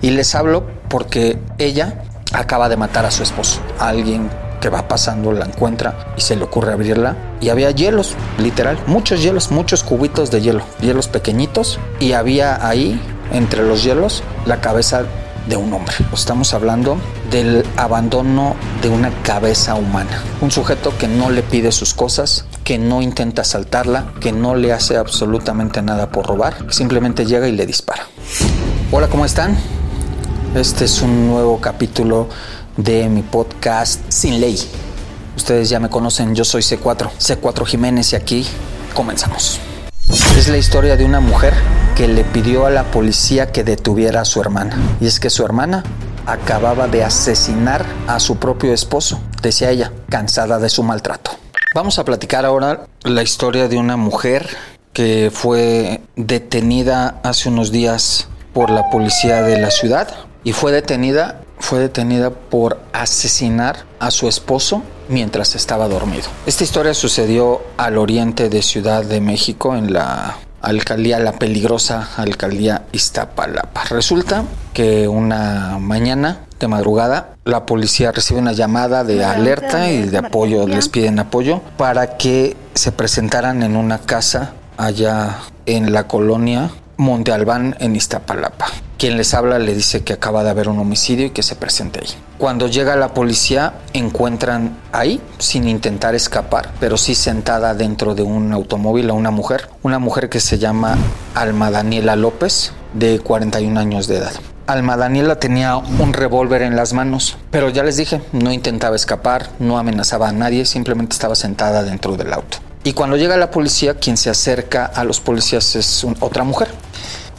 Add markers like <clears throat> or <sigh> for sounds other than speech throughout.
Y les hablo porque ella acaba de matar a su esposo. Alguien que va pasando la encuentra y se le ocurre abrirla y había hielos, literal, muchos hielos, muchos cubitos de hielo, hielos pequeñitos y había ahí entre los hielos la cabeza de un hombre. Estamos hablando del abandono de una cabeza humana. Un sujeto que no le pide sus cosas, que no intenta asaltarla, que no le hace absolutamente nada por robar, simplemente llega y le dispara. Hola, ¿cómo están? Este es un nuevo capítulo de mi podcast Sin Ley. Ustedes ya me conocen, yo soy C4, C4 Jiménez y aquí comenzamos. Es la historia de una mujer que le pidió a la policía que detuviera a su hermana. Y es que su hermana acababa de asesinar a su propio esposo, decía ella, cansada de su maltrato. Vamos a platicar ahora la historia de una mujer que fue detenida hace unos días por la policía de la ciudad y fue detenida, fue detenida por asesinar a su esposo mientras estaba dormido. Esta historia sucedió al oriente de Ciudad de México en la alcaldía, la peligrosa alcaldía Iztapalapa. Resulta que una mañana de madrugada la policía recibe una llamada de alerta y de apoyo, les piden apoyo para que se presentaran en una casa allá en la colonia Monte Albán en Iztapalapa. Quien les habla le dice que acaba de haber un homicidio y que se presente ahí. Cuando llega la policía encuentran ahí, sin intentar escapar, pero sí sentada dentro de un automóvil a una mujer, una mujer que se llama Alma Daniela López, de 41 años de edad. Alma Daniela tenía un revólver en las manos, pero ya les dije, no intentaba escapar, no amenazaba a nadie, simplemente estaba sentada dentro del auto. Y cuando llega la policía, quien se acerca a los policías es otra mujer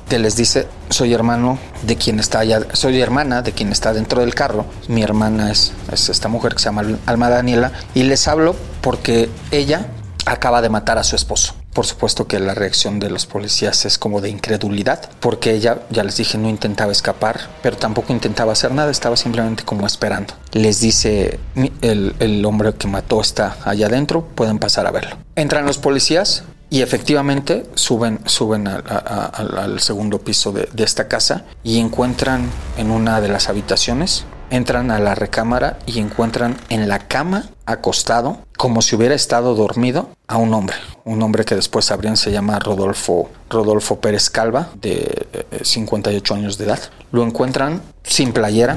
que les dice, soy hermano de quien está allá, soy hermana de quien está dentro del carro. Mi hermana es, es esta mujer que se llama Alma Daniela y les hablo porque ella acaba de matar a su esposo. Por supuesto que la reacción de los policías es como de incredulidad, porque ella, ya les dije, no intentaba escapar, pero tampoco intentaba hacer nada, estaba simplemente como esperando. Les dice, el, el hombre que mató está allá adentro, pueden pasar a verlo. Entran los policías, y efectivamente suben, suben al segundo piso de, esta casa y encuentran en una de las habitaciones, entran a la recámara y encuentran en la cama, acostado, como si hubiera estado dormido, a un hombre. Un hombre que después sabrían se llama Rodolfo, Rodolfo Pérez Calva, de 58 eh, años de edad. Lo encuentran sin playera,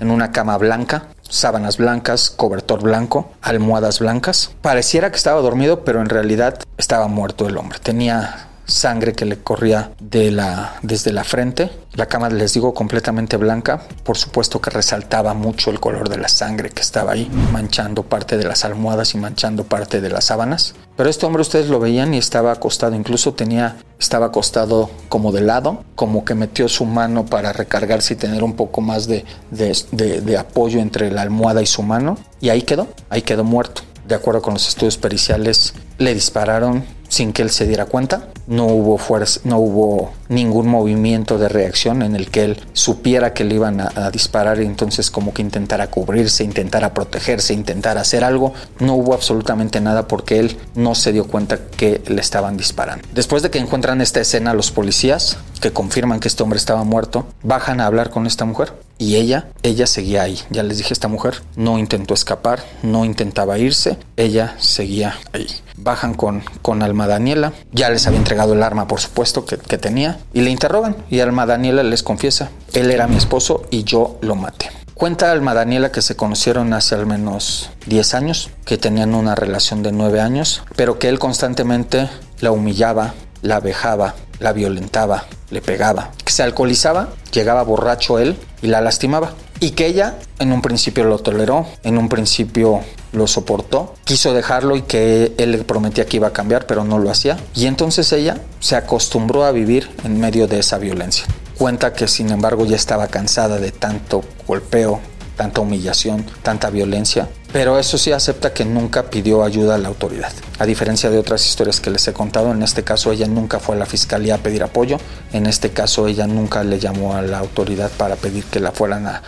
en una cama blanca, sábanas blancas, cobertor blanco, almohadas blancas. Pareciera que estaba dormido, pero en realidad estaba muerto el hombre. Tenía sangre que le corría de la, desde la frente. La cama, les digo, completamente blanca. Por supuesto que resaltaba mucho el color de la sangre que estaba ahí, manchando parte de las almohadas y manchando parte de las sábanas. Pero este hombre ustedes lo veían y estaba acostado, incluso tenía, estaba acostado como de lado, como que metió su mano para recargarse y tener un poco más de, de, de apoyo entre la almohada y su mano. Y ahí quedó, ahí quedó muerto. De acuerdo con los estudios periciales, le dispararon sin que él se diera cuenta. No hubo fuerza, no hubo ningún movimiento de reacción en el que él supiera que le iban a, disparar y entonces como que intentara cubrirse, intentara protegerse, intentara hacer algo. No hubo absolutamente nada porque él no se dio cuenta que le estaban disparando. Después de que encuentran esta escena, los policías que confirman que este hombre estaba muerto, bajan a hablar con esta mujer y ella, ella seguía ahí. Ya les dije, esta mujer no intentó escapar, no intentaba irse, ella seguía ahí. Bajan con, con Alma Daniela, ya les había entregado el arma, por supuesto, que, que tenía, y le interrogan y Alma Daniela les confiesa, él era mi esposo y yo lo maté. Cuenta Alma Daniela que se conocieron hace al menos 10 años, que tenían una relación de 9 años, pero que él constantemente la humillaba, la vejaba, la violentaba, le pegaba, que se alcoholizaba, llegaba borracho él y la lastimaba. Y que ella en un principio lo toleró, en un principio lo soportó, quiso dejarlo y que él le prometía que iba a cambiar, pero no lo hacía. Y entonces ella se acostumbró a vivir en medio de esa violencia. Cuenta que sin embargo ya estaba cansada de tanto golpeo, tanta humillación, tanta violencia, pero eso sí acepta que nunca pidió ayuda a la autoridad. A diferencia de otras historias que les he contado, en este caso ella nunca fue a la fiscalía a pedir apoyo, en este caso ella nunca le llamó a la autoridad para pedir que la fueran a,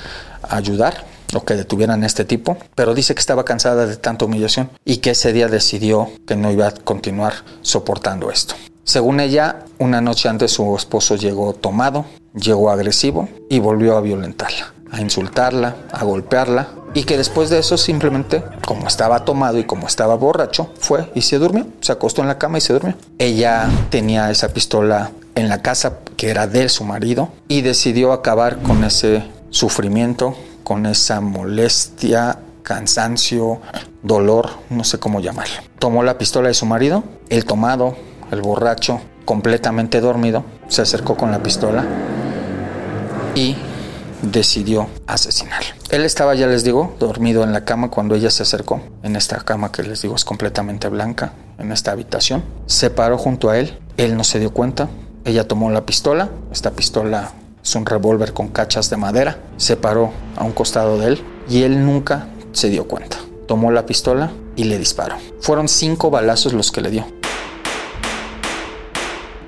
ayudar o que detuvieran este tipo, pero dice que estaba cansada de tanta humillación y que ese día decidió que no iba a continuar soportando esto. Según ella, una noche antes su esposo llegó tomado, llegó agresivo y volvió a violentarla, a insultarla, a golpearla y que después de eso simplemente, como estaba tomado y como estaba borracho, fue y se durmió, se acostó en la cama y se durmió. Ella tenía esa pistola en la casa que era de su marido y decidió acabar con ese sufrimiento, con esa molestia, cansancio, dolor, no sé cómo llamarlo. Tomó la pistola de su marido, el tomado, el borracho, completamente dormido, se acercó con la pistola y decidió asesinarlo. Él estaba, ya les digo, dormido en la cama cuando ella se acercó, en esta cama que les digo es completamente blanca, en esta habitación. Se paró junto a él, él no se dio cuenta, ella tomó la pistola, esta pistola es un revólver con cachas de madera, se paró a un costado de él y él nunca se dio cuenta. Tomó la pistola y le disparó. Fueron cinco balazos los que le dio.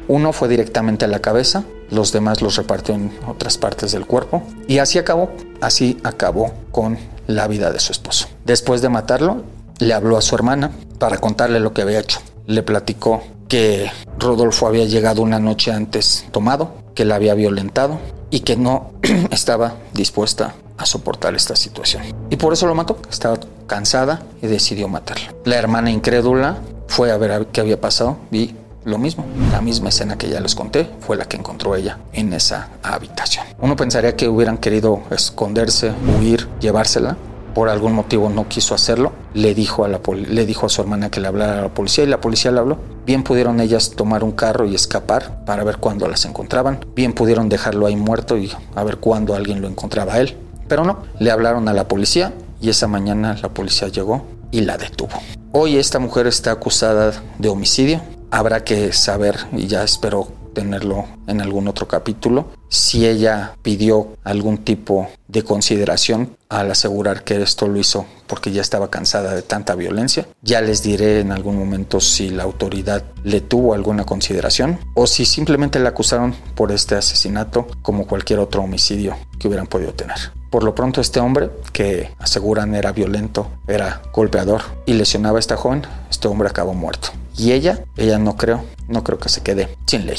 Uno fue directamente a la cabeza, los demás los repartió en otras partes del cuerpo y así acabó, así acabó con la vida de su esposo. Después de matarlo, le habló a su hermana para contarle lo que había hecho. Le platicó que Rodolfo había llegado una noche antes tomado, que la había violentado y que no <clears throat> estaba dispuesta a soportar esta situación. Y por eso lo mató. Estaba cansada y decidió matarla. La hermana incrédula fue a ver qué había pasado y lo mismo, la misma escena que ya les conté fue la que encontró ella en esa habitación. Uno pensaría que hubieran querido esconderse, huir, llevársela. Por algún motivo no quiso hacerlo. Le dijo, a la le dijo a su hermana que le hablara a la policía y la policía le habló. Bien pudieron ellas tomar un carro y escapar para ver cuándo las encontraban. Bien pudieron dejarlo ahí muerto y a ver cuándo alguien lo encontraba a él. Pero no, le hablaron a la policía y esa mañana la policía llegó y la detuvo. Hoy esta mujer está acusada de homicidio habrá que saber, y ya espero tenerlo en algún otro capítulo, si ella pidió algún tipo de consideración al asegurar que esto lo hizo porque ya estaba cansada de tanta violencia. Ya les diré en algún momento si la autoridad le tuvo alguna consideración o si simplemente la acusaron por este asesinato como cualquier otro homicidio que hubieran podido tener. Por lo pronto este hombre, que aseguran era violento, era golpeador y lesionaba a esta joven, este hombre acabó muerto. Y ella, ella no creo, no creo que se quede sin ley.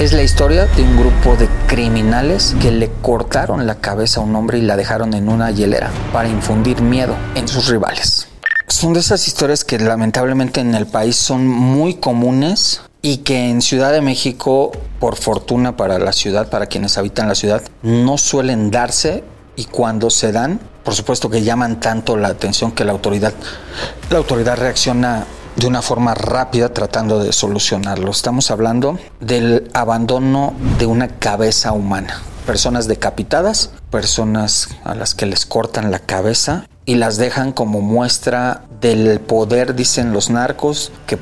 Es la historia de un grupo de criminales que le cortaron la cabeza a un hombre y la dejaron en una hielera para infundir miedo en sus rivales. Son de esas historias que lamentablemente en el país son muy comunes y que en Ciudad de México, por fortuna para la ciudad, para quienes habitan la ciudad, no suelen darse y cuando se dan, por supuesto que llaman tanto la atención que la autoridad, la autoridad reacciona de una forma rápida tratando de solucionarlo. Estamos hablando del abandono de una cabeza humana. Personas decapitadas, personas a las que les cortan la cabeza y las dejan como muestra del poder, dicen los narcos, que,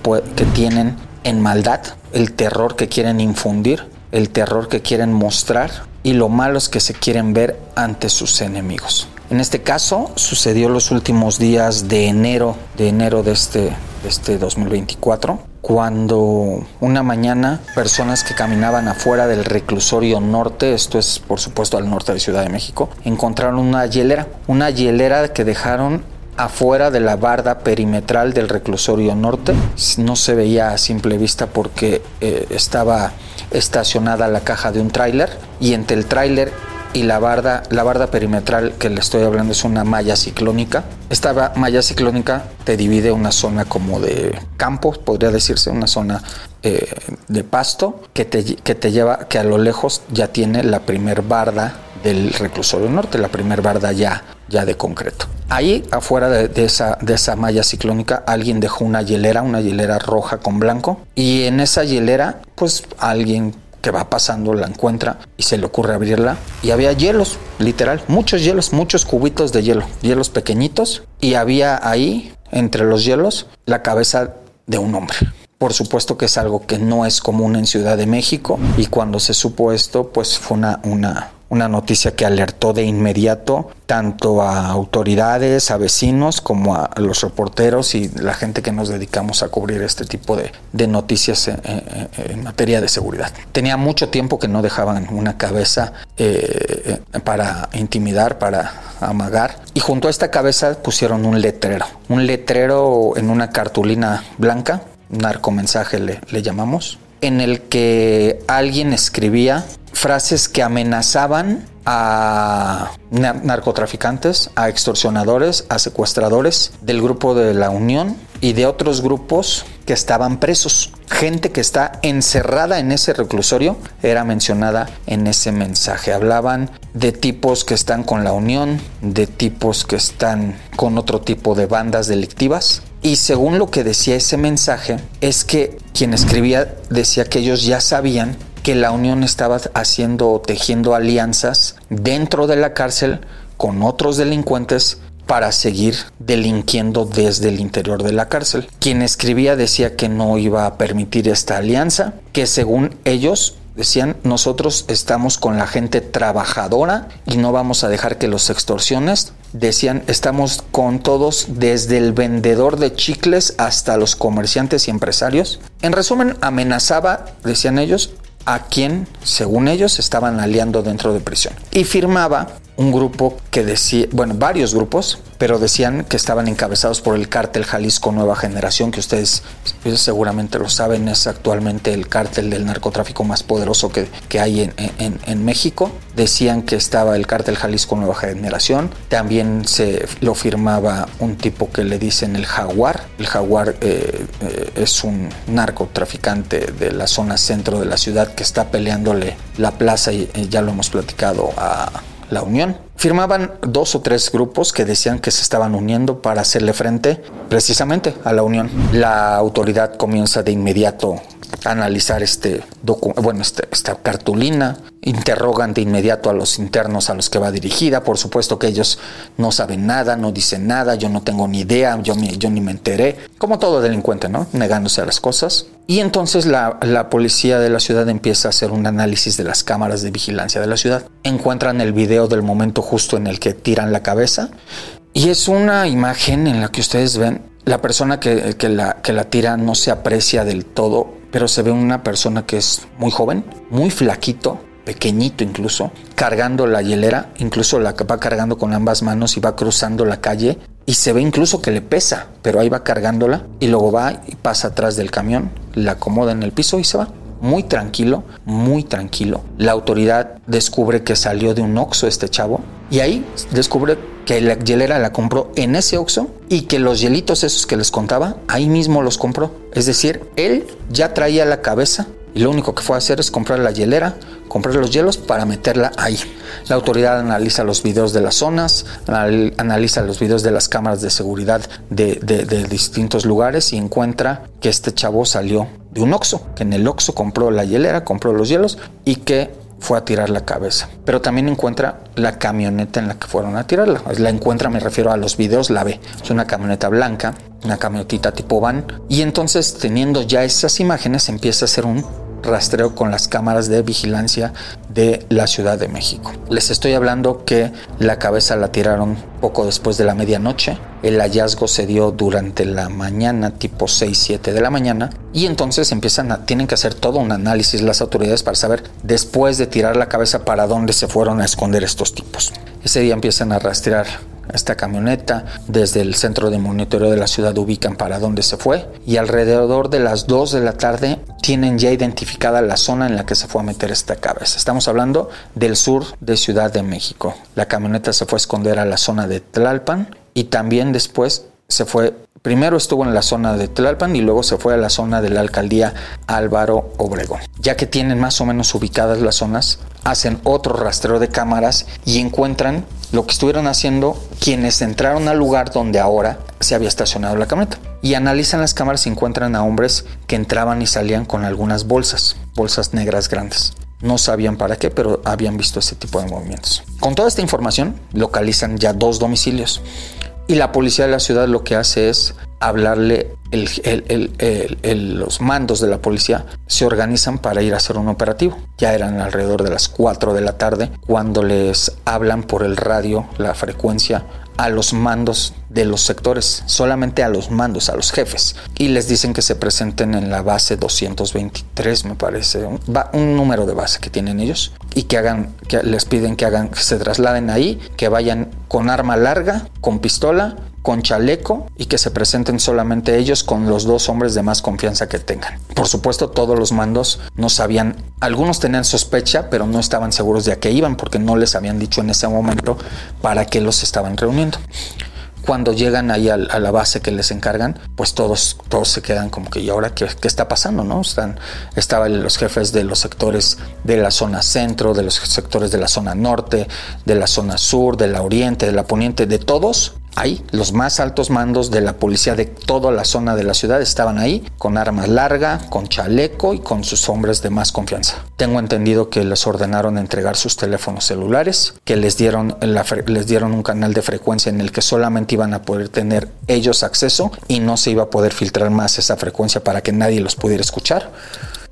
tienen en maldad, el terror que quieren infundir, el terror que quieren mostrar y lo malos que se quieren ver ante sus enemigos. En este caso sucedió los últimos días de enero, de enero de este, de este 2024, cuando una mañana personas que caminaban afuera del reclusorio norte, esto es por supuesto al norte de Ciudad de México, encontraron una hielera, una hielera que dejaron afuera de la barda perimetral del reclusorio norte. No se veía a simple vista porque eh, estaba estacionada la caja de un tráiler y entre el tráiler y la barda, la barda perimetral que le estoy hablando es una malla ciclónica. Esta malla ciclónica te divide una zona como de campo, podría decirse, una zona eh, de pasto que te, que te lleva, que a lo lejos ya tiene la primer barda del reclusorio norte, la primer barda ya, ya de concreto. Ahí afuera de, esa, de esa malla ciclónica alguien dejó una hielera, una hielera roja con blanco y en esa hielera pues alguien que va pasando la encuentra y se le ocurre abrirla. Y había hielos, literal, muchos hielos, muchos cubitos de hielo, hielos pequeñitos. Y había ahí entre los hielos la cabeza de un hombre. Por supuesto que es algo que no es común en Ciudad de México. Y cuando se supo esto pues fue una, una, una noticia que alertó de inmediato tanto a autoridades, a vecinos, como a los reporteros y la gente que nos dedicamos a cubrir este tipo de, noticias en, materia de seguridad. Tenía mucho tiempo que no dejaban una cabeza eh, para intimidar, para amagar, y junto a esta cabeza pusieron un letrero, un letrero en una cartulina blanca, narcomensaje le llamamos, en el que alguien escribía frases que amenazaban a narcotraficantes, a extorsionadores, a secuestradores del grupo de la Unión y de otros grupos que estaban presos. Gente que está encerrada en ese reclusorio era mencionada en ese mensaje. Hablaban de tipos que están con la Unión, de tipos que están con otro tipo de bandas delictivas. Y según lo que decía ese mensaje, es que quien escribía decía que ellos ya sabían que la Unión estaba haciendo o tejiendo alianzas dentro de la cárcel con otros delincuentes para seguir delinquiendo desde el interior de la cárcel. Quien escribía decía que no iba a permitir esta alianza, que según ellos decían nosotros estamos con la gente trabajadora y no vamos a dejar que los extorsiones. Decían estamos con todos desde el vendedor de chicles hasta los comerciantes y empresarios. En resumen, amenazaba, decían ellos, a quien, según ellos, estaban aliando dentro de prisión. Y firmaba un grupo que decía, bueno, varios grupos, pero decían que estaban encabezados por el cártel Jalisco Nueva Generación, que ustedes seguramente lo saben, es actualmente el cártel del narcotráfico más poderoso que, que hay en, en, México. Decían que estaba el cártel Jalisco Nueva Generación. También se lo firmaba un tipo que le dicen el Jaguar. El Jaguar eh, eh, es un narcotraficante de la zona centro de la ciudad que está peleándole la plaza, y ya lo hemos platicado, a la Unión. Firmaban dos o tres grupos que decían que se estaban uniendo para hacerle frente precisamente a la Unión. La autoridad comienza de inmediato analizar este bueno, este, esta cartulina, interrogan de inmediato a los internos a los que va dirigida, por supuesto que ellos no saben nada, no dicen nada, yo no tengo ni idea, yo, yo ni me enteré, como todo delincuente, ¿no? Negándose a las cosas. Y entonces la, la, policía de la ciudad empieza a hacer un análisis de las cámaras de vigilancia de la ciudad. Encuentran el video del momento justo en el que tiran la cabeza. Y es una imagen en la que ustedes ven, la persona que, que, la, que la tira no se aprecia del todo, pero se ve una persona que es muy joven, muy flaquito, pequeñito incluso, cargando la hielera, incluso la va cargando con ambas manos y va cruzando la calle y se ve incluso que le pesa, pero ahí va cargándola y luego va y pasa atrás del camión, la acomoda en el piso y se va. Muy tranquilo, muy tranquilo. La autoridad descubre que salió de un oxo este chavo y ahí descubre que la hielera la compró en ese oxo y que los hielitos esos que les contaba, ahí mismo los compró. Es decir, él ya traía la cabeza y lo único que fue a hacer es comprar la hielera, comprar los hielos para meterla ahí. La autoridad analiza los videos de las zonas, analiza los videos de las cámaras de seguridad de, de distintos lugares y encuentra que este chavo salió de un Oxxo, que en el Oxxo compró la hielera, compró los hielos y que fue a tirar la cabeza. Pero también encuentra la camioneta en la que fueron a tirarla. La encuentra, me refiero a los videos, la ve. Es una camioneta blanca, una camionetita tipo van. Y entonces, teniendo ya esas imágenes, empieza a hacer un rastreo con las cámaras de vigilancia de la Ciudad de México. Les estoy hablando que la cabeza la tiraron poco después de la medianoche. El hallazgo se dio durante la mañana, tipo 6, 7 de la mañana. Y entonces empiezan a, tienen que hacer todo un análisis las autoridades para saber después de tirar la cabeza para dónde se fueron a esconder estos tipos. Ese día empiezan a rastrear esta camioneta. Desde el centro de monitoreo de la ciudad ubican para dónde se fue y alrededor de las 2 de la tarde tienen ya identificada la zona en la que se fue a meter esta cabeza. Estamos hablando del sur de Ciudad de México. La camioneta se fue a esconder a la zona de Tlalpan y también después se fue Primero estuvo en la zona de Tlalpan y luego se fue a la zona de la alcaldía Álvaro Obregón. Ya que tienen más o menos ubicadas las zonas, hacen otro rastreo de cámaras y encuentran lo que estuvieron haciendo quienes entraron al lugar donde ahora se había estacionado la camioneta. Y analizan las cámaras y encuentran a hombres que entraban y salían con algunas bolsas, bolsas negras grandes. No sabían para qué, pero habían visto ese tipo de movimientos. Con toda esta información, localizan ya dos domicilios. Y la policía de la ciudad lo que hace es hablarle, los mandos de la policía se organizan para ir a hacer un operativo. Ya eran alrededor de las 4 de la tarde cuando les hablan por el radio la frecuencia a los mandos de los sectores, solamente a los mandos, a los jefes, y les dicen que se presenten en la base 223, me parece, un, un número de base que tienen ellos, y que hagan, que les piden que hagan, que se trasladen ahí, que vayan con arma larga, con pistola, con chaleco y que se presenten solamente ellos con los dos hombres de más confianza que tengan. Por supuesto, todos los mandos no sabían, algunos tenían sospecha, pero no estaban seguros de a qué iban porque no les habían dicho en ese momento para qué los estaban reuniendo cuando llegan ahí a, la base que les encargan, pues todos, todos se quedan como que, ¿y ahora qué, qué está pasando? ¿no? Están, estaban los jefes de los sectores de la zona centro, de los sectores de la zona norte, de la zona sur, de la oriente, de la poniente, de todos Ahí, los más altos mandos de la policía de toda la zona de la ciudad estaban ahí, con armas larga, con chaleco y con sus hombres de más confianza. Tengo entendido que les ordenaron entregar sus teléfonos celulares, que les dieron, les dieron un canal de frecuencia en el que solamente iban a poder tener ellos acceso y no se iba a poder filtrar más esa frecuencia para que nadie los pudiera escuchar.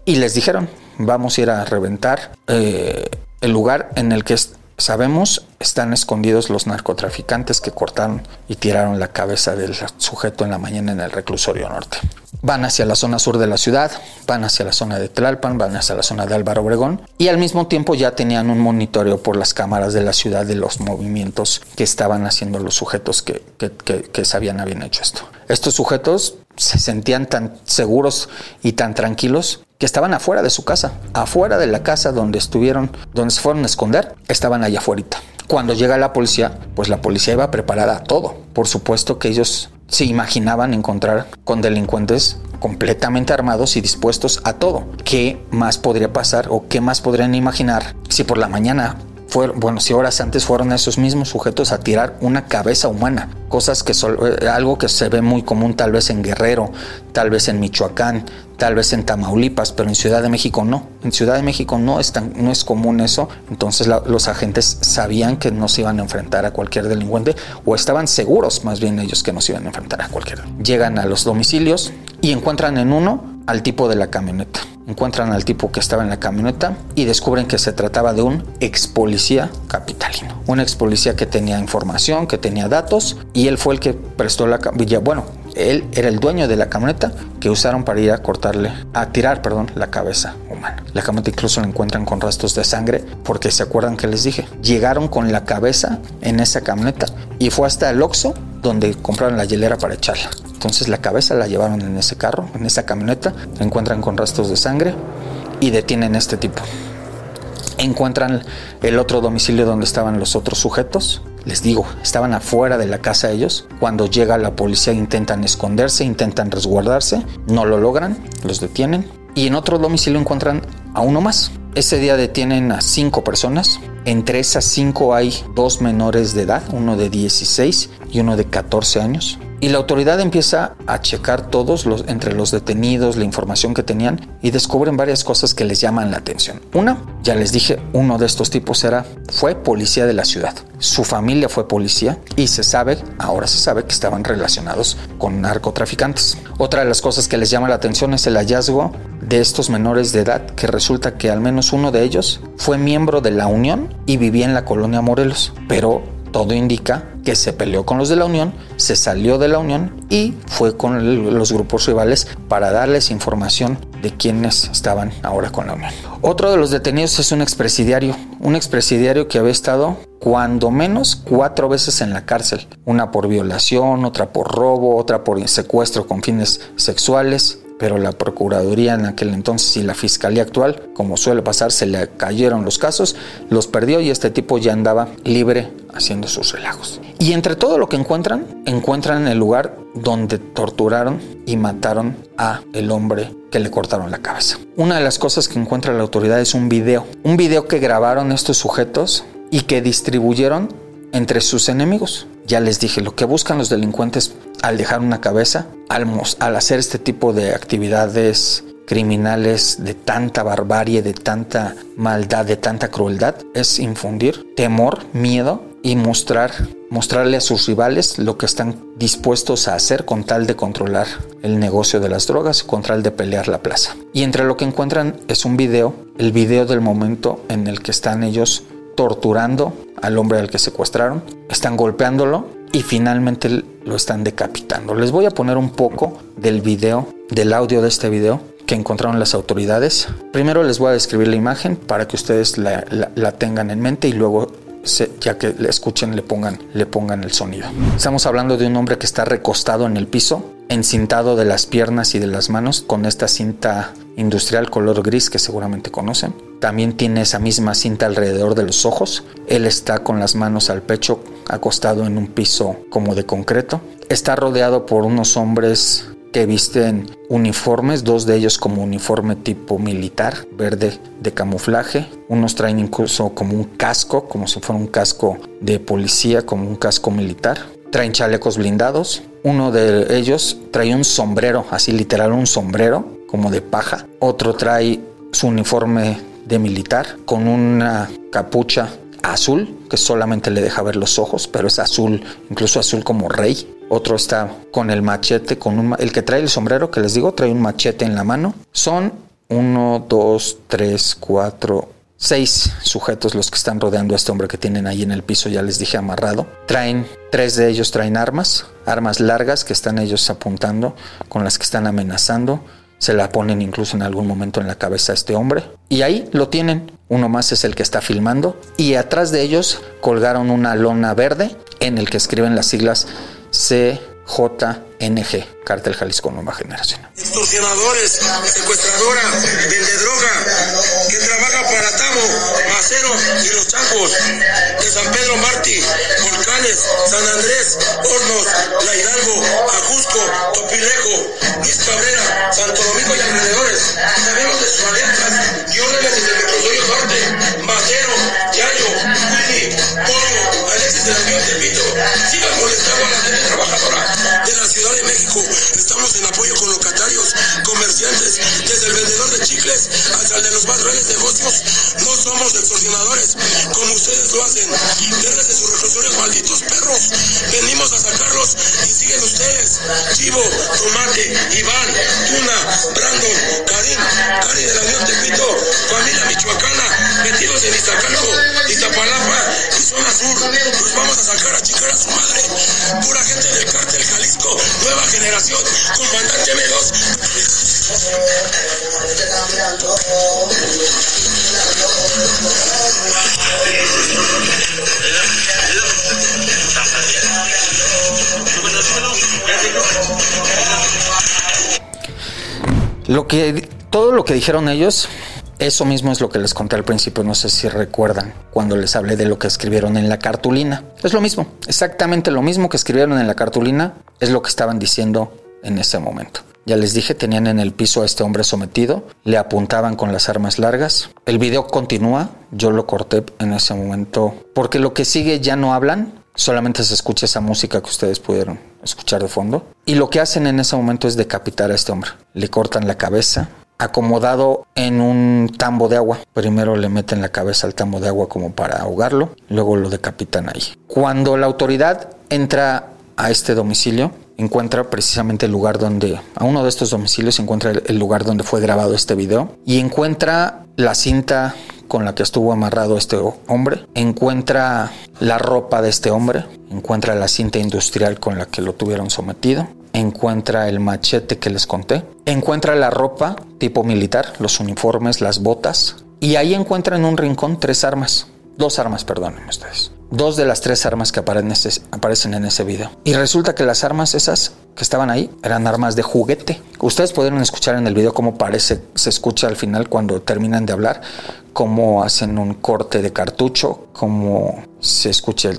Y les dijeron, vamos a ir a reventar eh, el lugar en el que Sabemos, están escondidos los narcotraficantes que cortaron y tiraron la cabeza del sujeto en la mañana en el reclusorio norte. Van hacia la zona sur de la ciudad, van hacia la zona de Tlalpan, van hacia la zona de Álvaro Obregón y al mismo tiempo ya tenían un monitoreo por las cámaras de la ciudad de los movimientos que estaban haciendo los sujetos que, que sabían habían hecho esto. Estos sujetos se sentían tan seguros y tan tranquilos que estaban afuera de su casa, afuera de la casa donde estuvieron, donde se fueron a esconder, estaban allá afuera. Cuando llega la policía, pues la policía iba preparada a todo. Por supuesto que ellos se imaginaban encontrar con delincuentes completamente armados y dispuestos a todo. ¿Qué más podría pasar o qué más podrían imaginar si por la mañana fueron, bueno, si horas antes fueron esos mismos sujetos a tirar una cabeza humana, cosas que eh, algo que se ve muy común tal vez en Guerrero, tal vez en Michoacán, tal vez en Tamaulipas, pero en Ciudad de México no. En Ciudad de México no es, no es común eso, entonces los agentes sabían que no se iban a enfrentar a cualquier delincuente o estaban seguros más bien ellos que no se iban a enfrentar a cualquier. Llegan a los domicilios y encuentran en uno al tipo de la camioneta encuentran al tipo que estaba en la camioneta y descubren que se trataba de un ex policía capitalino. Un ex policía que tenía información, que tenía datos y él fue el que prestó la. Bueno, él era el dueño de la camioneta que usaron para ir a cortarle, a tirar, perdón, la cabeza humana. La camioneta incluso la encuentran con rastros de sangre porque se acuerdan que les dije, llegaron con la cabeza en esa camioneta y fue hasta el Oxxo donde compraron la hielera para echarla. Entonces la cabeza la llevaron en ese carro, en esa camioneta, la encuentran con rastros de sangre y detienen este tipo. Encuentran el otro domicilio donde estaban los otros sujetos. Les digo, estaban afuera de la casa ellos. Cuando llega la policía intentan esconderse, intentan resguardarse, no lo logran, los detienen y en otro domicilio encuentran a uno más. Ese día detienen a cinco personas. Entre esas cinco hay dos menores de edad, uno de 16 y uno de 14 años. Y la autoridad empieza a checar todos los, entre los detenidos, la información que tenían y descubren varias cosas que les llaman la atención. Una, ya les dije, uno de estos tipos era, fue policía de la ciudad. Su familia fue policía y se sabe, ahora se sabe que estaban relacionados con narcotraficantes. Otra de las cosas que les llama la atención es el hallazgo de estos menores de edad que resulta que al menos uno de ellos fue miembro de la Unión y vivía en la colonia Morelos, pero todo indica que se peleó con los de la Unión, se salió de la Unión y fue con los grupos rivales para darles información de quienes estaban ahora con la Unión. Otro de los detenidos es un expresidiario, un expresidiario que había estado cuando menos cuatro veces en la cárcel, una por violación, otra por robo, otra por secuestro con fines sexuales pero la Procuraduría en aquel entonces y la Fiscalía actual, como suele pasar, se le cayeron los casos, los perdió y este tipo ya andaba libre haciendo sus relajos. Y entre todo lo que encuentran, encuentran el lugar donde torturaron y mataron a el hombre que le cortaron la cabeza. Una de las cosas que encuentra la autoridad es un video, un video que grabaron estos sujetos y que distribuyeron entre sus enemigos. Ya les dije, lo que buscan los delincuentes al dejar una cabeza, al, hacer este tipo de actividades criminales de tanta barbarie, de tanta maldad, de tanta crueldad, es infundir temor, miedo y mostrar, mostrarle a sus rivales lo que están dispuestos a hacer con tal de controlar el negocio de las drogas, con tal de pelear la plaza. Y entre lo que encuentran es un video, el video del momento en el que están ellos torturando al hombre al que secuestraron, están golpeándolo y finalmente lo están decapitando. Les voy a poner un poco del video, del audio de este video que encontraron las autoridades. Primero les voy a describir la imagen para que ustedes la, tengan en mente y luego ya que le escuchen le pongan, le pongan el sonido. Estamos hablando de un hombre que está recostado en el piso, encintado de las piernas y de las manos con esta cinta industrial color gris que seguramente conocen. También tiene esa misma cinta alrededor de los ojos. Él está con las manos al pecho acostado en un piso como de concreto. Está rodeado por unos hombres que visten uniformes, dos de ellos como uniforme tipo militar, verde de camuflaje. Unos traen incluso como un casco, como si fuera un casco de policía, como un casco militar. Traen chalecos blindados. Uno de ellos trae un sombrero, así literal un sombrero, como de paja. Otro trae su uniforme de militar con una capucha azul que solamente le deja ver los ojos, pero es azul, incluso azul como rey. Otro está con el machete, con el que trae el sombrero que les digo, trae un machete en la mano. Son uno, dos, tres, cuatro, seis sujetos los que están rodeando a este hombre que tienen ahí en el piso, ya les dije amarrado. Traen, tres de ellos traen armas, armas largas que están ellos apuntando, con las que están amenazando se la ponen incluso en algún momento en la cabeza a este hombre. Y ahí lo tienen. Uno más es el que está filmando. Y atrás de ellos colgaron una lona verde en el que escriben las siglas CJNG, Cártel Jalisco Nueva Generación. Extorsionadores, secuestradora, vende droga, que trabaja para Tamo, Macero y los Chacos, de San Pedro Martí, Volcanes, San Andrés, Hornos, La Hidalgo, Ajusco, Topilejo, Luis Cabrera, Santo Domingo y alrededores. Sabemos de sus alianzas y órdenes desde el Microsodio Norte, Macero, Yayo, Willy, Pollo, Alexis de la Ciudad de Pito. Sigan molestando a la gente trabajadora De México. Estamos en apoyo con locatarios, comerciantes, desde el vendedor de chicles hasta el de los más grandes negocios. No somos extorsionadores como ustedes lo hacen. Desde sus reclusorios, malditos perros. Venimos a sacarlos y siguen ustedes. Chivo, Tomate, Iván, Tuna, Brandon, Karim, Cari de la Unión Tepito, familia michoacana, metidos en Iztacalco, Iztapalapa y zona sur. Los vamos a sacar a chicar a su madre. Pura gente generación, comandante M2. Lo que todo lo que dijeron ellos, eso mismo es lo que les conté al principio, no sé si recuerdan cuando les hablé de lo que escribieron en la cartulina. Es lo mismo, exactamente lo mismo que escribieron en la cartulina es lo que estaban diciendo en ese momento. Ya les dije, tenían en el piso a este hombre sometido, le apuntaban con las armas largas. El video continúa, yo lo corté en ese momento, porque lo que sigue ya no hablan, solamente se escucha esa música que ustedes pudieron escuchar de fondo. Y lo que hacen en ese momento es decapitar a este hombre. Le cortan la cabeza, acomodado en un tambo de agua. Primero le meten la cabeza al tambo de agua como para ahogarlo, luego lo decapitan ahí. Cuando la autoridad entra a este domicilio, encuentra precisamente el lugar donde, a uno de estos domicilios encuentra el lugar donde fue grabado este video y encuentra la cinta con la que estuvo amarrado este hombre, encuentra la ropa de este hombre, encuentra la cinta industrial con la que lo tuvieron sometido, encuentra el machete que les conté, encuentra la ropa tipo militar, los uniformes, las botas, y ahí encuentra en un rincón tres armas, dos armas, perdónenme ustedes dos de las tres armas que aparecen en ese video. Y resulta que las armas esas que estaban ahí eran armas de juguete. Ustedes pudieron escuchar en el video cómo parece, se escucha al final cuando terminan de hablar, cómo hacen un corte de cartucho, cómo se escucha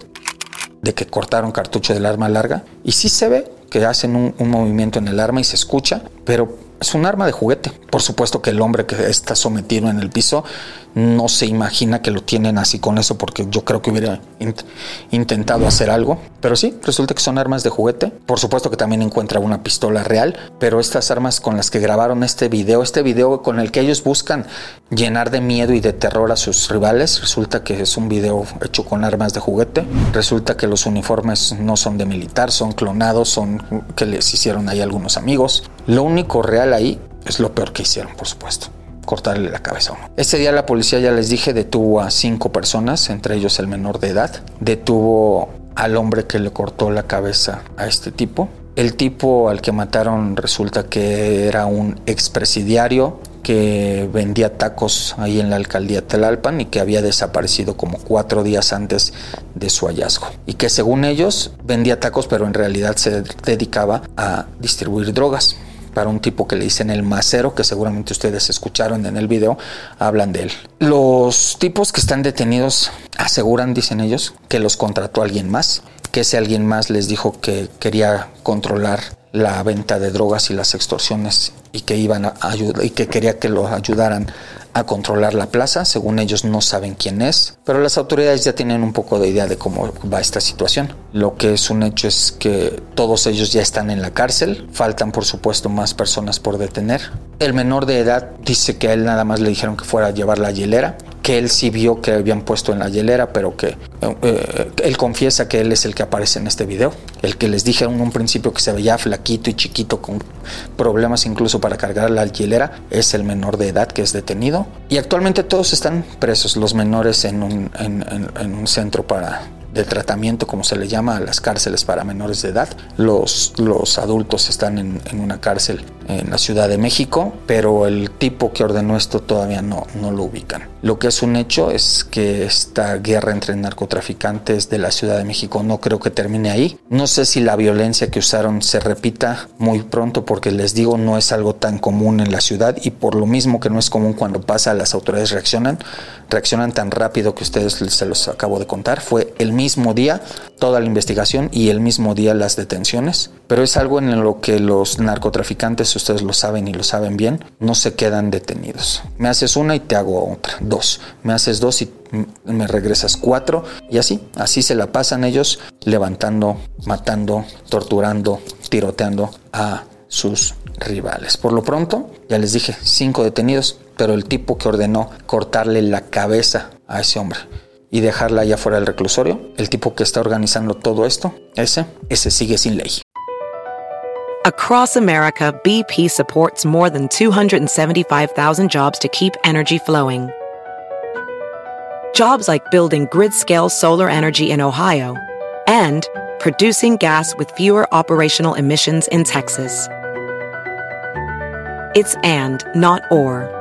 de que cortaron cartucho del arma larga. Y sí se ve que hacen un, un movimiento en el arma y se escucha, pero es un arma de juguete. Por supuesto que el hombre que está sometido en el piso no se imagina que lo tienen así con eso porque yo creo que hubiera intentado hacer algo. Pero sí, resulta que son armas de juguete. Por supuesto que también encuentra una pistola real, pero estas armas con las que grabaron este video, este video con el que ellos buscan llenar de miedo y de terror a sus rivales, resulta que es un video hecho con armas de juguete. Resulta que los uniformes no son de militar, son clonados, son que les hicieron ahí algunos amigos. Lo único real ahí es lo peor que hicieron, por supuesto cortarle la cabeza a uno. Ese día la policía, ya les dije, detuvo a cinco personas, entre ellos el menor de edad. Detuvo al hombre que le cortó la cabeza a este tipo. El tipo al que mataron resulta que era un expresidiario que vendía tacos ahí en la alcaldía Telalpan y que había desaparecido como cuatro días antes de su hallazgo. Y que según ellos vendía tacos pero en realidad se dedicaba a distribuir drogas para un tipo que le dicen el macero, que seguramente ustedes escucharon en el video, hablan de él. Los tipos que están detenidos aseguran, dicen ellos, que los contrató alguien más, que ese alguien más les dijo que quería controlar la venta de drogas y las extorsiones y que iban a ayudar y que quería que los ayudaran a controlar la plaza. Según ellos no saben quién es, pero las autoridades ya tienen un poco de idea de cómo va esta situación. Lo que es un hecho es que todos ellos ya están en la cárcel. Faltan, por supuesto, más personas por detener. El menor de edad dice que a él nada más le dijeron que fuera a llevar la hielera que él sí vio que habían puesto en la hielera, pero que eh, él confiesa que él es el que aparece en este video. El que les dije en un principio que se veía flaquito y chiquito con problemas incluso para cargar la hielera es el menor de edad que es detenido. Y actualmente todos están presos, los menores en un, en un centro para de tratamiento, como se le llama a las cárceles para menores de edad. Los, los adultos están en, en, una cárcel en la Ciudad de México, pero el tipo que ordenó esto todavía no, no lo ubican. Lo que es un hecho es que esta guerra entre narcotraficantes de la Ciudad de México no creo que termine ahí. No sé si la violencia que usaron se repita muy pronto porque les digo no es algo tan común en la ciudad y por lo mismo que no es común cuando pasa las autoridades reaccionan, reaccionan tan rápido que ustedes se los acabo de contar. Fue el día toda la investigación y el mismo día las detenciones, pero es algo en lo que los narcotraficantes, ustedes lo saben y lo saben bien, no se quedan detenidos. Me haces una y te hago otra, dos. Me haces dos y me regresas cuatro y así, así se la pasan ellos levantando, matando, torturando, tiroteando a sus rivales. Por lo pronto, ya les dije, cinco detenidos, pero el tipo que ordenó cortarle la cabeza a ese hombre y dejarla allá fuera del reclusorio, el tipo que está organizando todo esto, ese, ese sigue sin ley. Across America, BP supports more than 275,000 jobs to keep energy flowing. Jobs like building grid-scale solar energy in Ohio and producing gas with fewer operational emissions in Texas. It's and, not or.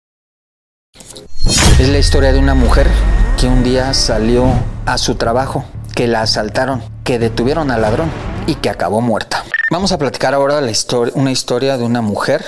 Es la historia de una mujer que un día salió a su trabajo, que la asaltaron, que detuvieron al ladrón y que acabó muerta. Vamos a platicar ahora la una historia de una mujer,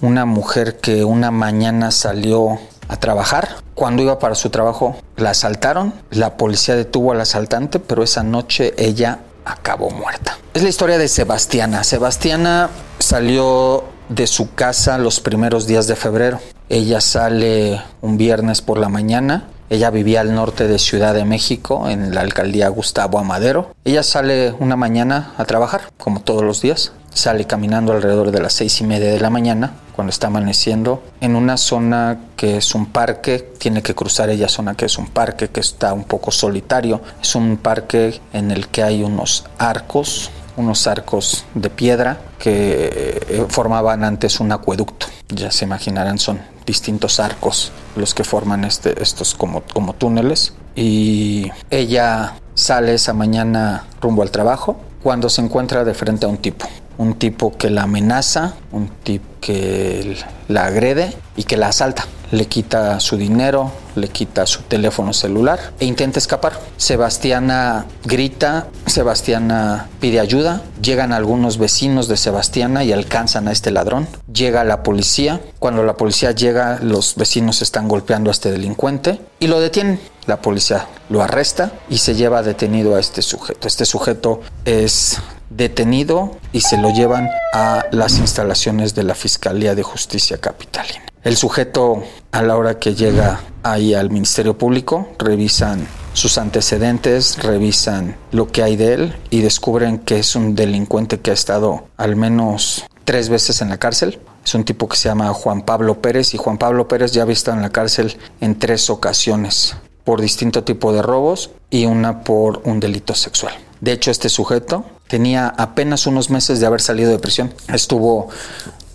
una mujer que una mañana salió a trabajar. Cuando iba para su trabajo la asaltaron, la policía detuvo al asaltante, pero esa noche ella acabó muerta. Es la historia de Sebastiana. Sebastiana salió de su casa los primeros días de febrero. Ella sale un viernes por la mañana. Ella vivía al norte de Ciudad de México, en la alcaldía Gustavo Amadero. Ella sale una mañana a trabajar, como todos los días. Sale caminando alrededor de las seis y media de la mañana, cuando está amaneciendo, en una zona que es un parque. Tiene que cruzar ella zona que es un parque que está un poco solitario. Es un parque en el que hay unos arcos, unos arcos de piedra que eh, formaban antes un acueducto. Ya se imaginarán, son distintos arcos los que forman este, estos como, como túneles. Y ella sale esa mañana rumbo al trabajo cuando se encuentra de frente a un tipo. Un tipo que la amenaza, un tipo que la agrede y que la asalta. Le quita su dinero, le quita su teléfono celular e intenta escapar. Sebastiana grita, Sebastiana pide ayuda, llegan algunos vecinos de Sebastiana y alcanzan a este ladrón. Llega la policía, cuando la policía llega los vecinos están golpeando a este delincuente y lo detienen. La policía lo arresta y se lleva detenido a este sujeto. Este sujeto es detenido y se lo llevan a las instalaciones de la Fiscalía de Justicia Capitalina. El sujeto a la hora que llega ahí al Ministerio Público revisan sus antecedentes, revisan lo que hay de él y descubren que es un delincuente que ha estado al menos tres veces en la cárcel. Es un tipo que se llama Juan Pablo Pérez y Juan Pablo Pérez ya ha visto en la cárcel en tres ocasiones por distinto tipo de robos y una por un delito sexual. De hecho, este sujeto tenía apenas unos meses de haber salido de prisión. Estuvo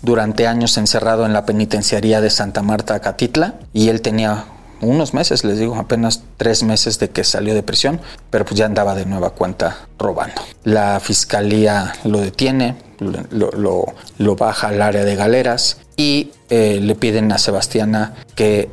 durante años encerrado en la penitenciaría de Santa Marta, Catitla, y él tenía unos meses, les digo, apenas tres meses de que salió de prisión, pero pues ya andaba de nueva cuenta robando. La fiscalía lo detiene, lo, lo, baja al área de galeras y eh, le piden a Sebastiana que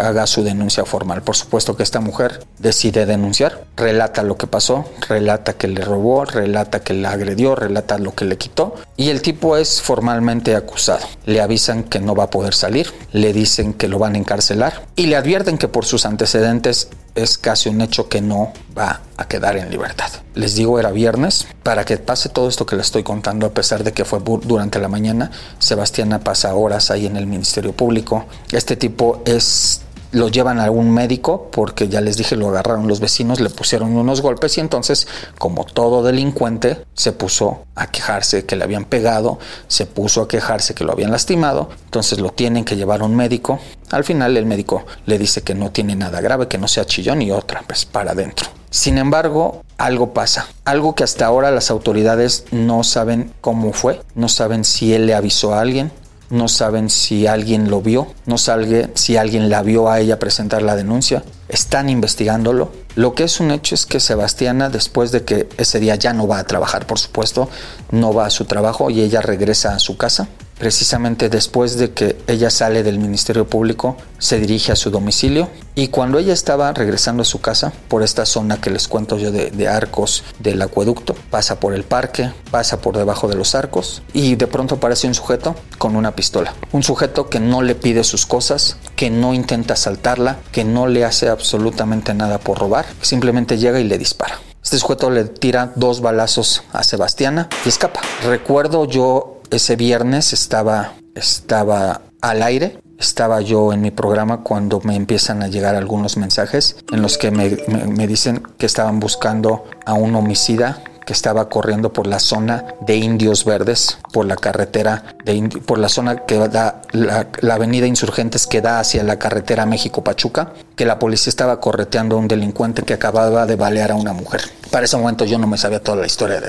haga su denuncia formal. Por supuesto que esta mujer decide denunciar, relata lo que pasó, relata que le robó, relata que la agredió, relata lo que le quitó y el tipo es formalmente acusado. Le avisan que no va a poder salir, le dicen que lo van a encarcelar y le advierten que por sus antecedentes es casi un hecho que no va a quedar en libertad. Les digo, era viernes. Para que pase todo esto que les estoy contando, a pesar de que fue durante la mañana, Sebastiana pasa horas ahí en el Ministerio Público. Este tipo es lo llevan a algún médico porque ya les dije lo agarraron los vecinos, le pusieron unos golpes y entonces como todo delincuente se puso a quejarse que le habían pegado, se puso a quejarse que lo habían lastimado, entonces lo tienen que llevar a un médico. Al final el médico le dice que no tiene nada grave, que no sea chillón y otra, pues para adentro. Sin embargo, algo pasa, algo que hasta ahora las autoridades no saben cómo fue, no saben si él le avisó a alguien, no saben si alguien lo vio, no sabe si alguien la vio a ella presentar la denuncia, están investigándolo. Lo que es un hecho es que Sebastiana, después de que ese día ya no va a trabajar, por supuesto, no va a su trabajo y ella regresa a su casa, precisamente después de que ella sale del Ministerio Público, se dirige a su domicilio y cuando ella estaba regresando a su casa por esta zona que les cuento yo de, arcos del acueducto, pasa por el parque, pasa por debajo de los arcos y de pronto aparece un sujeto con una pistola. Un sujeto que no le pide sus cosas, que no intenta asaltarla, que no le hace absolutamente nada por robar, simplemente llega y le dispara. Este sujeto le tira dos balazos a Sebastiana y escapa. Recuerdo yo ese viernes estaba, estaba al aire. Estaba yo en mi programa cuando me empiezan a llegar algunos mensajes en los que me, me dicen que estaban buscando a un homicida que estaba corriendo por la zona de Indios Verdes, por la carretera de por la zona que da la, la avenida Insurgentes que da hacia la carretera México-Pachuca, que la policía estaba correteando a un delincuente que acababa de balear a una mujer. Para ese momento yo no me sabía toda la historia de,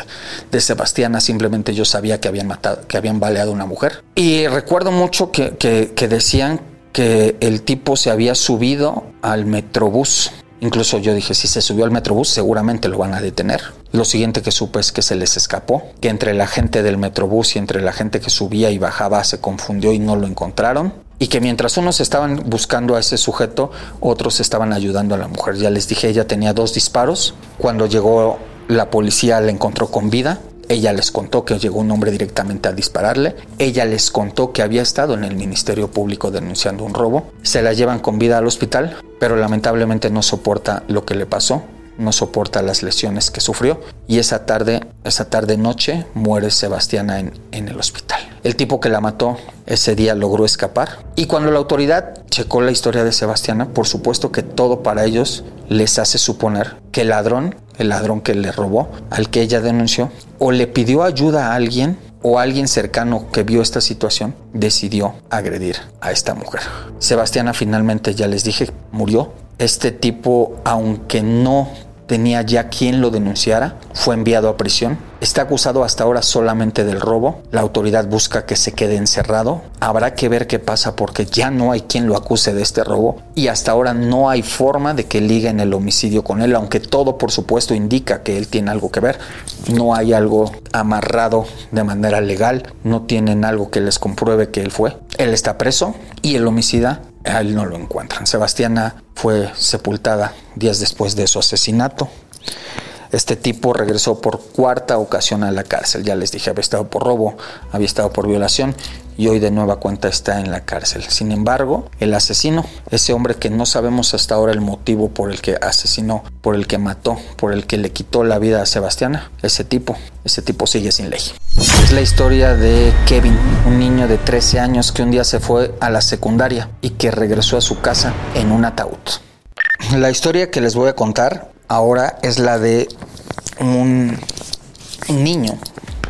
de Sebastiana, simplemente yo sabía que habían matado, que habían baleado a una mujer. Y recuerdo mucho que, que, que decían que el tipo se había subido al metrobús. Incluso yo dije, si se subió al metrobús, seguramente lo van a detener. Lo siguiente que supe es que se les escapó, que entre la gente del metrobús y entre la gente que subía y bajaba se confundió y no lo encontraron. Y que mientras unos estaban buscando a ese sujeto, otros estaban ayudando a la mujer. Ya les dije, ella tenía dos disparos. Cuando llegó la policía la encontró con vida ella les contó que llegó un hombre directamente a dispararle. Ella les contó que había estado en el Ministerio Público denunciando un robo. Se la llevan con vida al hospital, pero lamentablemente no soporta lo que le pasó no soporta las lesiones que sufrió y esa tarde, esa tarde noche muere Sebastiana en, en, el hospital. El tipo que la mató ese día logró escapar y cuando la autoridad checó la historia de Sebastiana, por supuesto que todo para ellos les hace suponer que el ladrón, el ladrón que le robó, al que ella denunció, o le pidió ayuda a alguien o alguien cercano que vio esta situación decidió agredir a esta mujer. Sebastiana finalmente, ya les dije, murió. Este tipo, aunque no tenía ya quien lo denunciara, fue enviado a prisión. Está acusado hasta ahora solamente del robo. La autoridad busca que se quede encerrado. Habrá que ver qué pasa porque ya no hay quien lo acuse de este robo y hasta ahora no hay forma de que liguen el homicidio con él, aunque todo por supuesto indica que él tiene algo que ver. No hay algo amarrado de manera legal, no tienen algo que les compruebe que él fue. Él está preso y el homicida a él no lo encuentran. Sebastiana fue sepultada días después de su asesinato. Este tipo regresó por cuarta ocasión a la cárcel. Ya les dije, había estado por robo, había estado por violación y hoy de nueva cuenta está en la cárcel. Sin embargo, el asesino, ese hombre que no sabemos hasta ahora el motivo por el que asesinó, por el que mató, por el que le quitó la vida a Sebastiana, ese tipo, ese tipo sigue sin ley. Es la historia de Kevin, un niño de 13 años que un día se fue a la secundaria y que regresó a su casa en un ataúd. La historia que les voy a contar ahora es la de un, niño,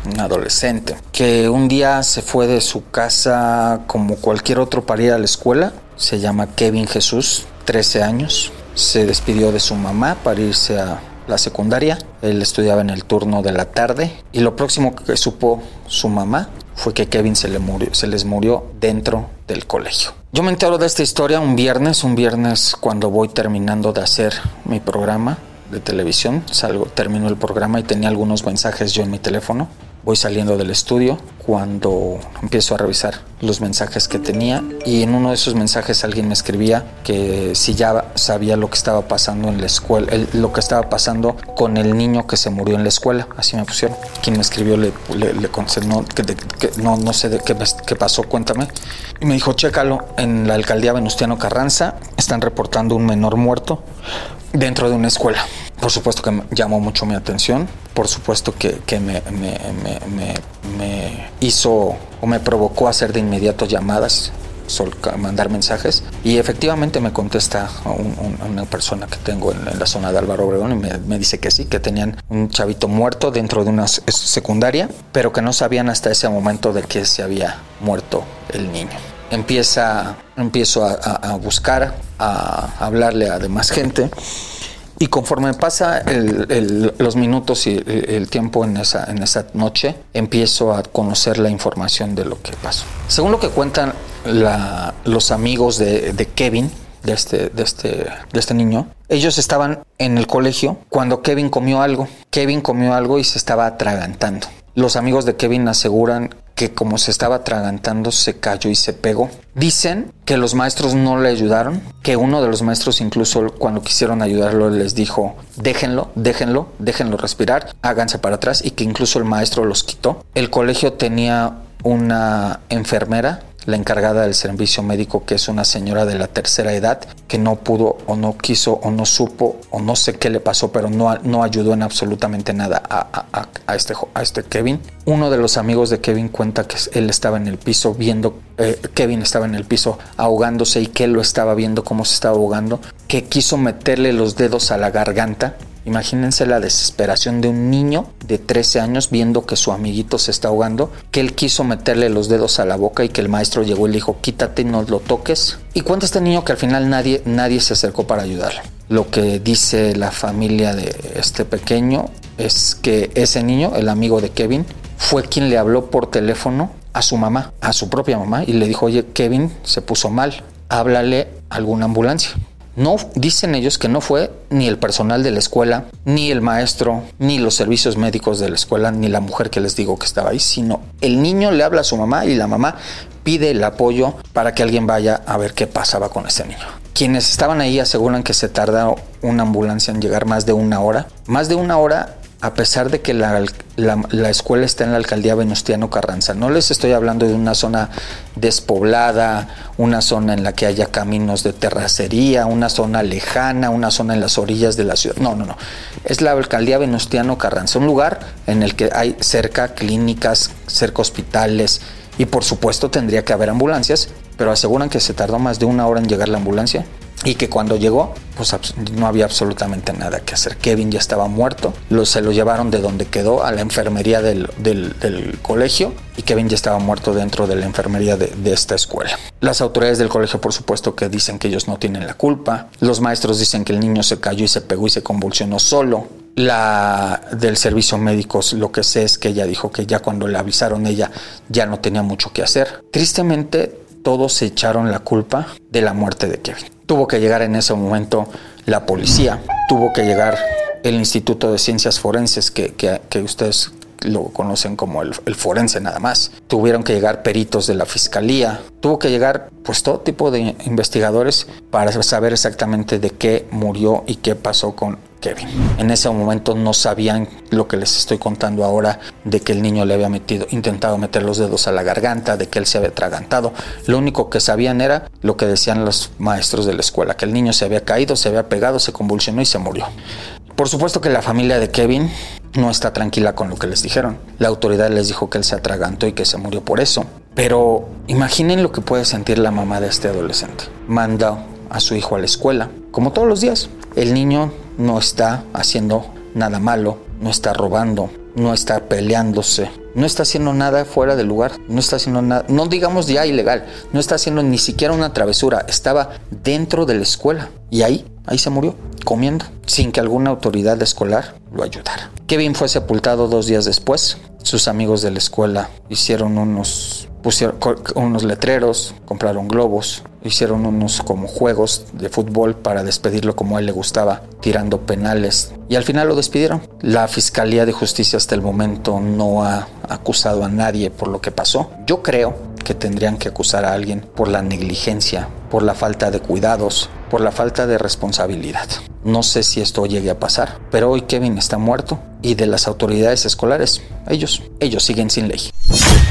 un adolescente, que un día se fue de su casa como cualquier otro para ir a la escuela. Se llama Kevin Jesús, 13 años. Se despidió de su mamá para irse a la secundaria. Él estudiaba en el turno de la tarde y lo próximo que supo su mamá fue que Kevin se, se les murió dentro del colegio. Yo me entero de esta historia un viernes, un viernes cuando voy terminando de hacer mi programa de televisión, salgo, termino el programa y tenía algunos mensajes yo en mi teléfono. Voy saliendo del estudio cuando empiezo a revisar los mensajes que tenía y en uno de esos mensajes alguien me escribía que si ya sabía lo que estaba pasando en la escuela, el, lo que estaba pasando con el niño que se murió en la escuela, así me pusieron. Quien me escribió le, le, que, no, no sé de qué, qué pasó, cuéntame. Y me dijo, chécalo, en la alcaldía Venustiano Carranza están reportando un menor muerto dentro de una escuela. Por supuesto que llamó mucho mi atención, por supuesto que, que me, me, me, me, hizo o me provocó hacer de inmediato llamadas, mandar mensajes y efectivamente me contesta un, un, una persona que tengo en, la zona de Álvaro Obregón y me, dice que sí, que tenían un chavito muerto dentro de una secundaria, pero que no sabían hasta ese momento de que se había muerto el niño. Empieza, empiezo a buscar, a hablarle a demás gente y conforme pasa el, los minutos y el, tiempo en esa, noche, empiezo a conocer la información de lo que pasó. Según lo que cuentan la, los amigos de Kevin, de este, de, este, de este niño, ellos estaban en el colegio cuando Kevin comió algo. Kevin comió algo y se estaba atragantando. Los amigos de Kevin aseguran que como se estaba atragantando se cayó y se pegó. Dicen que los maestros no le ayudaron, que uno de los maestros incluso cuando quisieron ayudarlo les dijo, déjenlo, déjenlo, déjenlo respirar, háganse para atrás y que incluso el maestro los quitó. El colegio tenía una enfermera la encargada del servicio médico, que es una señora de la tercera edad, que no pudo o no quiso o no supo o no sé qué le pasó, pero no, no ayudó en absolutamente nada a, a, a, este, a este Kevin. Uno de los amigos de Kevin cuenta que él estaba en el piso viendo, eh, Kevin estaba en el piso ahogándose y que él lo estaba viendo cómo se estaba ahogando, que quiso meterle los dedos a la garganta Imagínense la desesperación de un niño de 13 años viendo que su amiguito se está ahogando, que él quiso meterle los dedos a la boca y que el maestro llegó y le dijo, quítate no lo toques. Y cuenta este niño que al final nadie, nadie se acercó para ayudarle. Lo que dice la familia de este pequeño es que ese niño, el amigo de Kevin, fue quien le habló por teléfono a su mamá, a su propia mamá, y le dijo, oye, Kevin se puso mal, háblale a alguna ambulancia. No, dicen ellos que no fue ni el personal de la escuela, ni el maestro, ni los servicios médicos de la escuela, ni la mujer que les digo que estaba ahí, sino el niño le habla a su mamá y la mamá pide el apoyo para que alguien vaya a ver qué pasaba con ese niño. Quienes estaban ahí aseguran que se tardó una ambulancia en llegar más de una hora. Más de una hora a pesar de que la, escuela está en la alcaldía Venustiano Carranza. No les estoy hablando de una zona despoblada, una zona en la que haya caminos de terracería, una zona lejana, una zona en las orillas de la ciudad. No, no, no. Es la alcaldía Venustiano Carranza, un lugar en el que hay cerca clínicas, cerca hospitales y por supuesto tendría que haber ambulancias, pero aseguran que se tardó más de una hora en llegar la ambulancia y que cuando llegó pues no había absolutamente nada que hacer. Kevin ya estaba muerto, lo, se lo llevaron de donde quedó a la enfermería del, del, colegio y Kevin ya estaba muerto dentro de la enfermería de, esta escuela. Las autoridades del colegio por supuesto que dicen que ellos no tienen la culpa, los maestros dicen que el niño se cayó y se pegó y se convulsionó solo. La del servicio médico lo que sé es que ella dijo que ya cuando le avisaron ella ya no tenía mucho que hacer. Tristemente todos se echaron la culpa de la muerte de Kevin. Tuvo que llegar en ese momento la policía, tuvo que llegar el Instituto de Ciencias Forenses, que, que, ustedes lo conocen como el, el, forense nada más. Tuvieron que llegar peritos de la fiscalía, tuvo que llegar pues todo tipo de investigadores para saber exactamente de qué murió y qué pasó con Kevin. En ese momento no sabían lo que les estoy contando ahora de que el niño le había metido, intentado meter los dedos a la garganta, de que él se había atragantado. Lo único que sabían era lo que decían los maestros de la escuela, que el niño se había caído, se había pegado, se convulsionó y se murió. Por supuesto que la familia de Kevin no está tranquila con lo que les dijeron. La autoridad les dijo que él se atragantó y que se murió por eso. Pero imaginen lo que puede sentir la mamá de este adolescente. Manda a su hijo a la escuela, como todos los días. El niño no está haciendo nada malo, no está robando, no está peleándose, no está haciendo nada fuera del lugar, no está haciendo nada, no digamos ya ilegal, no está haciendo ni siquiera una travesura, estaba dentro de la escuela y ahí, ahí se murió, comiendo, sin que alguna autoridad escolar lo ayudara. Kevin fue sepultado dos días después, sus amigos de la escuela hicieron unos pusieron unos letreros, compraron globos, hicieron unos como juegos de fútbol para despedirlo como a él le gustaba, tirando penales y al final lo despidieron. La Fiscalía de Justicia hasta el momento no ha acusado a nadie por lo que pasó. Yo creo que tendrían que acusar a alguien por la negligencia, por la falta de cuidados, por la falta de responsabilidad. No sé si esto llegue a pasar, pero hoy Kevin está muerto y de las autoridades escolares, ellos, ellos siguen sin ley.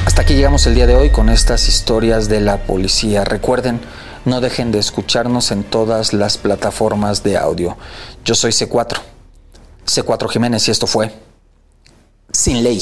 Hasta aquí llegamos el día de hoy con estas historias de la policía. Recuerden, no dejen de escucharnos en todas las plataformas de audio. Yo soy C4, C4 Jiménez y esto fue Sin Ley.